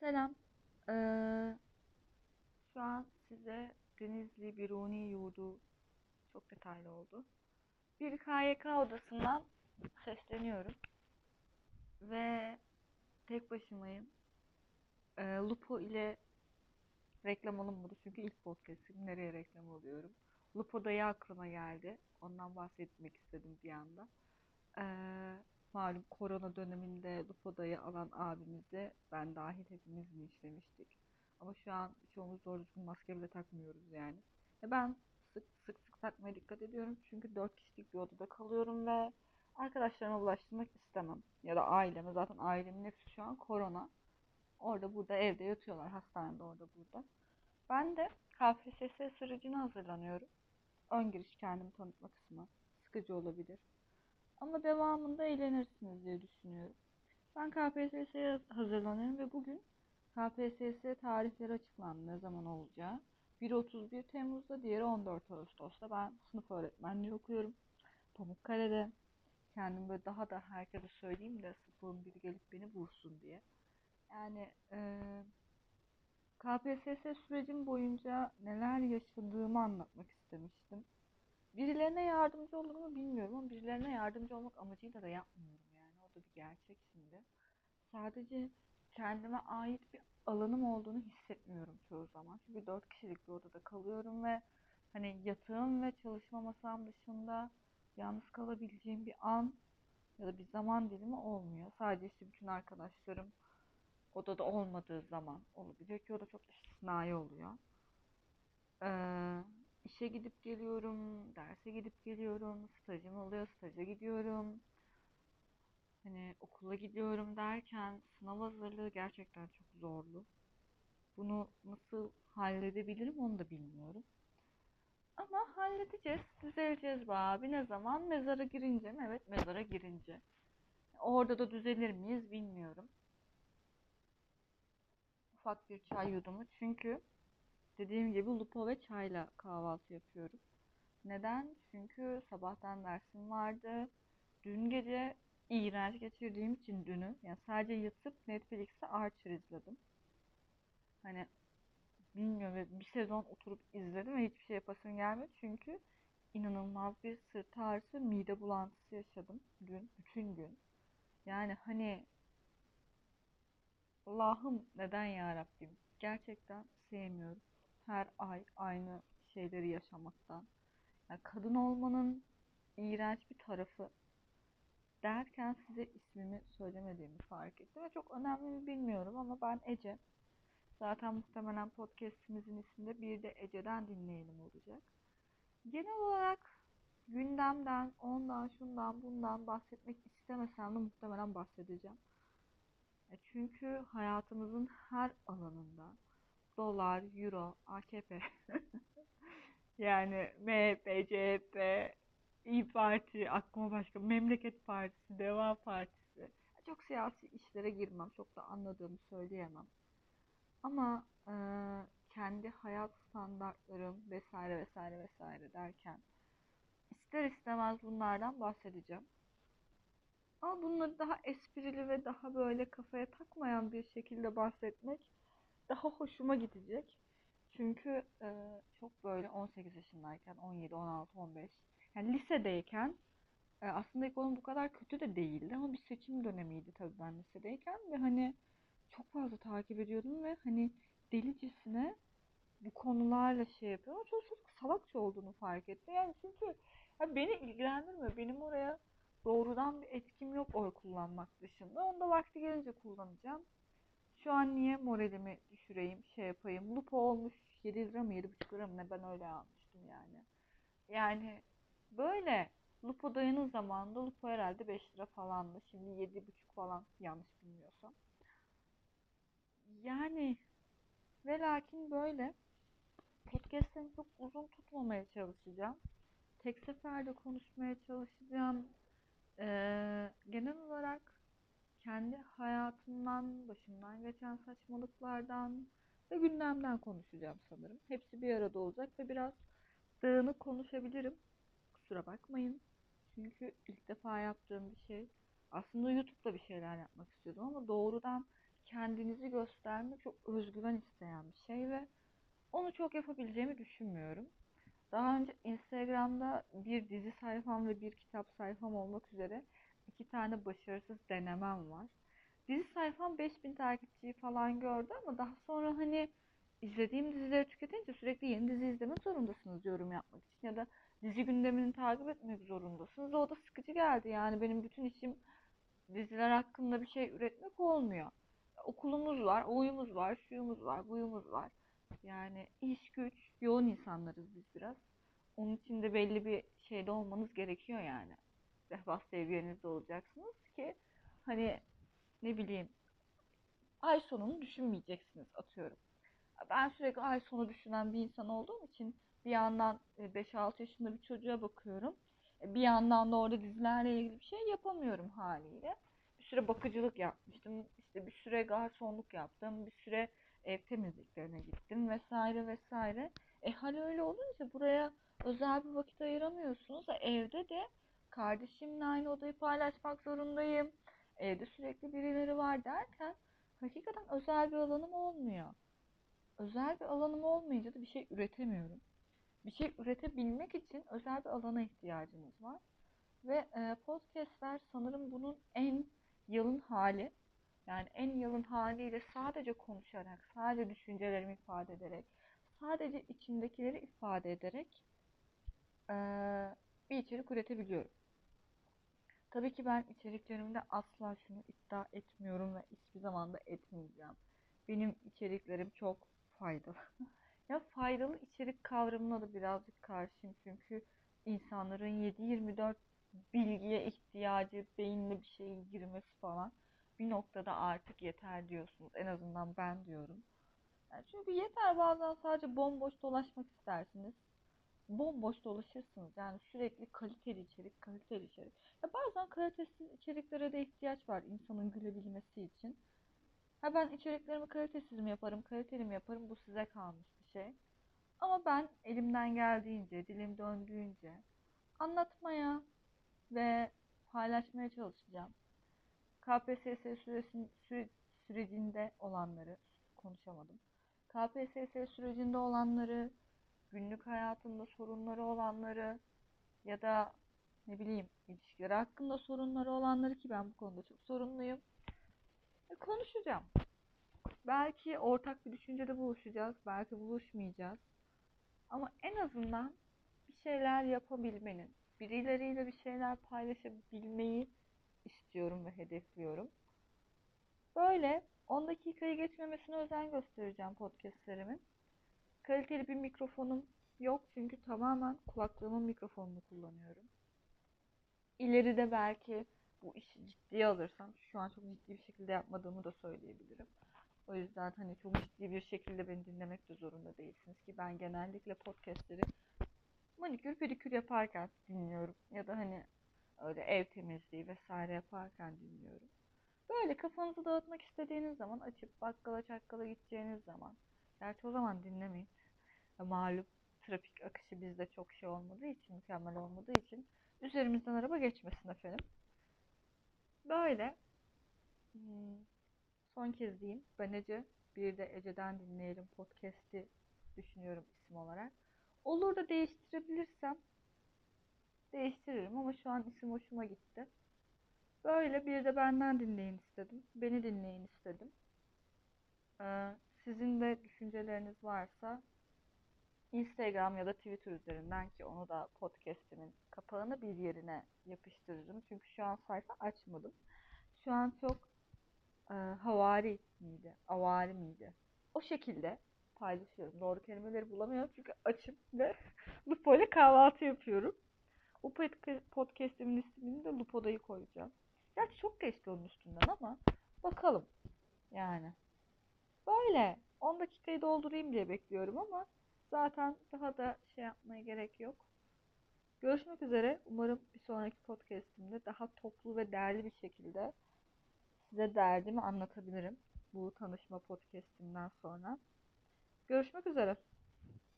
Selam. Ee, şu an size Denizli Biruni Yurdu çok detaylı oldu. Bir KYK odasından sesleniyorum ve tek başımayım. Ee, Lupo ile reklam alınmadı çünkü ilk podcast'im nereye reklam alıyorum. Lupo dayı aklıma geldi. Ondan bahsetmek istedim bir anda. Ee, malum korona döneminde Lupoda'yı alan abimizi ben dahil hepimiz mi işlemiştik. Ama şu an çoğumuz doğru düzgün maske bile takmıyoruz yani. E ben sık sık sık takmaya dikkat ediyorum. Çünkü 4 kişilik bir odada kalıyorum ve arkadaşlarıma bulaştırmak istemem. Ya da aileme. Zaten ailemin hepsi şu an korona. Orada burada evde yatıyorlar. Hastanede orada burada. Ben de KPSS sürecine hazırlanıyorum. Ön giriş kendimi tanıtma kısmı. Sıkıcı olabilir. Ama devamında eğlenirsiniz diye düşünüyorum. Ben KPSS'ye hazırlanıyorum ve bugün KPSS tarihleri açıklandı ne zaman olacağı. Biri 31 Temmuz'da, diğeri 14 Ağustos'ta. Ben sınıf öğretmenliği okuyorum. Pamukkale'de. Kendim böyle daha da herkese söyleyeyim de sıfırın biri gelip beni vursun diye. Yani e, KPSS sürecim boyunca neler yaşadığımı anlatmak istemiştim. Birilerine yardımcı olur mu bilmiyorum ama birilerine yardımcı olmak amacıyla da yapmıyorum yani. O da bir gerçek şimdi. Sadece kendime ait bir alanım olduğunu hissetmiyorum çoğu zaman. Çünkü dört kişilik bir odada kalıyorum ve hani yatağım ve çalışma masam dışında yalnız kalabileceğim bir an ya da bir zaman dilimi olmuyor. Sadece işte bütün arkadaşlarım odada olmadığı zaman olabiliyor ki o da çok istisnai oluyor. Ee, işe gidip geliyorum, derse gidip geliyorum, stajım oluyor, staja gidiyorum. Hani okula gidiyorum derken sınav hazırlığı gerçekten çok zorlu. Bunu nasıl halledebilirim onu da bilmiyorum. Ama halledeceğiz, düzeleceğiz be abi. Ne zaman? Mezara girince mi? Evet, mezara girince. Orada da düzelir miyiz bilmiyorum. Ufak bir çay yudumu. Çünkü dediğim gibi lupo ve çayla kahvaltı yapıyorum. Neden? Çünkü sabahtan dersim vardı. Dün gece iğrenç geçirdiğim için dünü, yani sadece yatıp Netflix'te Archer izledim. Hani bilmiyorum bir sezon oturup izledim ve hiçbir şey yapasım gelmedi. Çünkü inanılmaz bir sırt ağrısı, mide bulantısı yaşadım dün, bütün gün. Yani hani Allah'ım neden ya Rabbim? Gerçekten sevmiyorum. Her ay aynı şeyleri yaşamaktan. Yani kadın olmanın iğrenç bir tarafı derken size ismimi söylemediğimi fark ettim ve çok önemli mi bilmiyorum ama ben Ece. Zaten muhtemelen podcastimizin isminde bir de Ece'den dinleyelim olacak. Genel olarak gündemden, ondan, şundan, bundan bahsetmek istemesem de muhtemelen bahsedeceğim. E çünkü hayatımızın her alanında dolar, euro, AKP yani MHP, CHP, İyi Parti, aklıma başka Memleket Partisi, Deva Partisi. Çok siyasi işlere girmem, çok da anladığımı söyleyemem. Ama e, kendi hayat standartlarım vesaire vesaire vesaire derken ister istemez bunlardan bahsedeceğim. Ama bunları daha esprili ve daha böyle kafaya takmayan bir şekilde bahsetmek daha hoşuma gidecek. Çünkü e, çok böyle 18 yaşındayken, 17, 16, 15, yani lisedeyken e, aslında ekonomi bu kadar kötü de değildi ama bir seçim dönemiydi tabii ben lisedeyken ve hani çok fazla takip ediyordum ve hani delicesine bu konularla şey yapıyor ama çok çok salakça olduğunu fark etti. Yani çünkü ya beni ilgilendirmiyor. Benim oraya doğrudan bir etkim yok oy kullanmak dışında. Onu da vakti gelince kullanacağım. Şu an niye moralimi düşüreyim, şey yapayım. Lupo olmuş 7 lira mı 7,5 lira mı ne ben öyle almıştım yani. Yani böyle Lupo dayının zamanında Lupo herhalde 5 lira falandı. Şimdi 7,5 falan yanlış bilmiyorsam. Yani ve lakin böyle podcast'ini çok uzun tutmamaya çalışacağım. Tek seferde konuşmaya çalışacağım. Ee, genel olarak kendi hayatımdan, başımdan geçen saçmalıklardan ve gündemden konuşacağım sanırım. Hepsi bir arada olacak ve biraz dağınık konuşabilirim. Kusura bakmayın. Çünkü ilk defa yaptığım bir şey. Aslında YouTube'da bir şeyler yapmak istiyordum ama doğrudan kendinizi gösterme çok özgüven isteyen bir şey ve onu çok yapabileceğimi düşünmüyorum. Daha önce Instagram'da bir dizi sayfam ve bir kitap sayfam olmak üzere iki tane başarısız denemem var. Dizi sayfam 5000 takipçiyi falan gördü ama daha sonra hani izlediğim dizileri tüketince sürekli yeni dizi izlemek zorundasınız yorum yapmak için ya da dizi gündemini takip etmek zorundasınız. O da sıkıcı geldi yani benim bütün işim diziler hakkında bir şey üretmek olmuyor. Okulumuz var, oyumuz var, şuyumuz var, buyumuz var. Yani iş güç, yoğun insanlarız biz biraz. Onun için de belli bir şeyde olmanız gerekiyor yani. Refah seviyenizde olacaksınız ki hani ne bileyim ay sonunu düşünmeyeceksiniz atıyorum. Ben sürekli ay sonu düşünen bir insan olduğum için bir yandan 5-6 yaşında bir çocuğa bakıyorum. Bir yandan da orada dizilerle ilgili bir şey yapamıyorum haliyle. Bir süre bakıcılık yapmıştım. İşte bir süre garsonluk yaptım. Bir süre ev temizliklerine gittim vesaire vesaire. E hal öyle olunca buraya özel bir vakit ayıramıyorsunuz. E, evde de kardeşimle aynı odayı paylaşmak zorundayım. Evde sürekli birileri var derken hakikaten özel bir alanım olmuyor. Özel bir alanım olmayınca da bir şey üretemiyorum. Bir şey üretebilmek için özel bir alana ihtiyacımız var. Ve e, podcastler sanırım bunun en yalın hali. Yani en yalın haliyle sadece konuşarak, sadece düşüncelerimi ifade ederek, sadece içimdekileri ifade ederek e, bir içerik üretebiliyorum. Tabii ki ben içeriklerimde asla şunu iddia etmiyorum ve hiçbir zaman da etmeyeceğim. Benim içeriklerim çok faydalı. ya faydalı içerik kavramına da birazcık karşıyım çünkü insanların 7-24 bilgiye ihtiyacı, beyinle bir şeyin girmesi falan bir noktada artık yeter diyorsunuz. En azından ben diyorum. Yani çünkü yeter bazen sadece bomboş dolaşmak istersiniz. Bomboş dolaşırsınız. Yani sürekli kaliteli içerik, kaliteli içerik. Ya bazen kalitesiz içeriklere de ihtiyaç var insanın gülebilmesi için. Ha ben içeriklerimi kalitesiz mi yaparım, kaliteli mi yaparım bu size kalmış bir şey. Ama ben elimden geldiğince, dilim döndüğünce anlatmaya ve paylaşmaya çalışacağım. KPSS süresin, süre, sürecinde olanları konuşamadım. KPSS sürecinde olanları, günlük hayatında sorunları olanları ya da ne bileyim ilişkileri hakkında sorunları olanları ki ben bu konuda çok sorunluyum. E, konuşacağım. Belki ortak bir düşüncede buluşacağız, belki buluşmayacağız. Ama en azından bir şeyler yapabilmenin, birileriyle bir şeyler paylaşabilmeyi istiyorum ve hedefliyorum. Böyle 10 dakikayı geçmemesine özen göstereceğim podcastlerimin. Kaliteli bir mikrofonum yok çünkü tamamen kulaklığımın mikrofonunu kullanıyorum. İleride belki bu işi ciddiye alırsam, şu an çok ciddi bir şekilde yapmadığımı da söyleyebilirim. O yüzden hani çok ciddi bir şekilde beni dinlemek de zorunda değilsiniz ki ben genellikle podcastleri manikür pedikür yaparken dinliyorum ya da hani öyle ev temizliği vesaire yaparken dinliyorum. Böyle kafanızı dağıtmak istediğiniz zaman açıp bakkala çakkala gideceğiniz zaman gerçi o zaman dinlemeyin. Malum trafik akışı bizde çok şey olmadığı için mükemmel olmadığı için üzerimizden araba geçmesin efendim. Böyle hmm, son kez diyeyim. Ben Ece. Bir de Ece'den dinleyelim podcast'i düşünüyorum isim olarak. Olur da değiştirebilirsem değiştiririm ama şu an isim hoşuma gitti. Böyle bir de benden dinleyin istedim. Beni dinleyin istedim. Ee, sizin de düşünceleriniz varsa Instagram ya da Twitter üzerinden ki onu da podcast'imin kapağını bir yerine yapıştırırım. Çünkü şu an sayfa açmadım. Şu an çok e, havari miydi? Avari miydi? O şekilde paylaşıyorum. Doğru kelimeleri bulamıyorum çünkü açım ve Lupo ile kahvaltı yapıyorum. Bu podcast'imin ismini de Lupo'dayı koyacağım. Gerçi çok geçti onun üstünden ama bakalım. Yani. Böyle. 10 dakikayı doldurayım diye bekliyorum ama zaten daha da şey yapmaya gerek yok. Görüşmek üzere. Umarım bir sonraki podcast'imde daha toplu ve değerli bir şekilde size derdimi anlatabilirim. Bu tanışma podcast'imden sonra. Görüşmek üzere.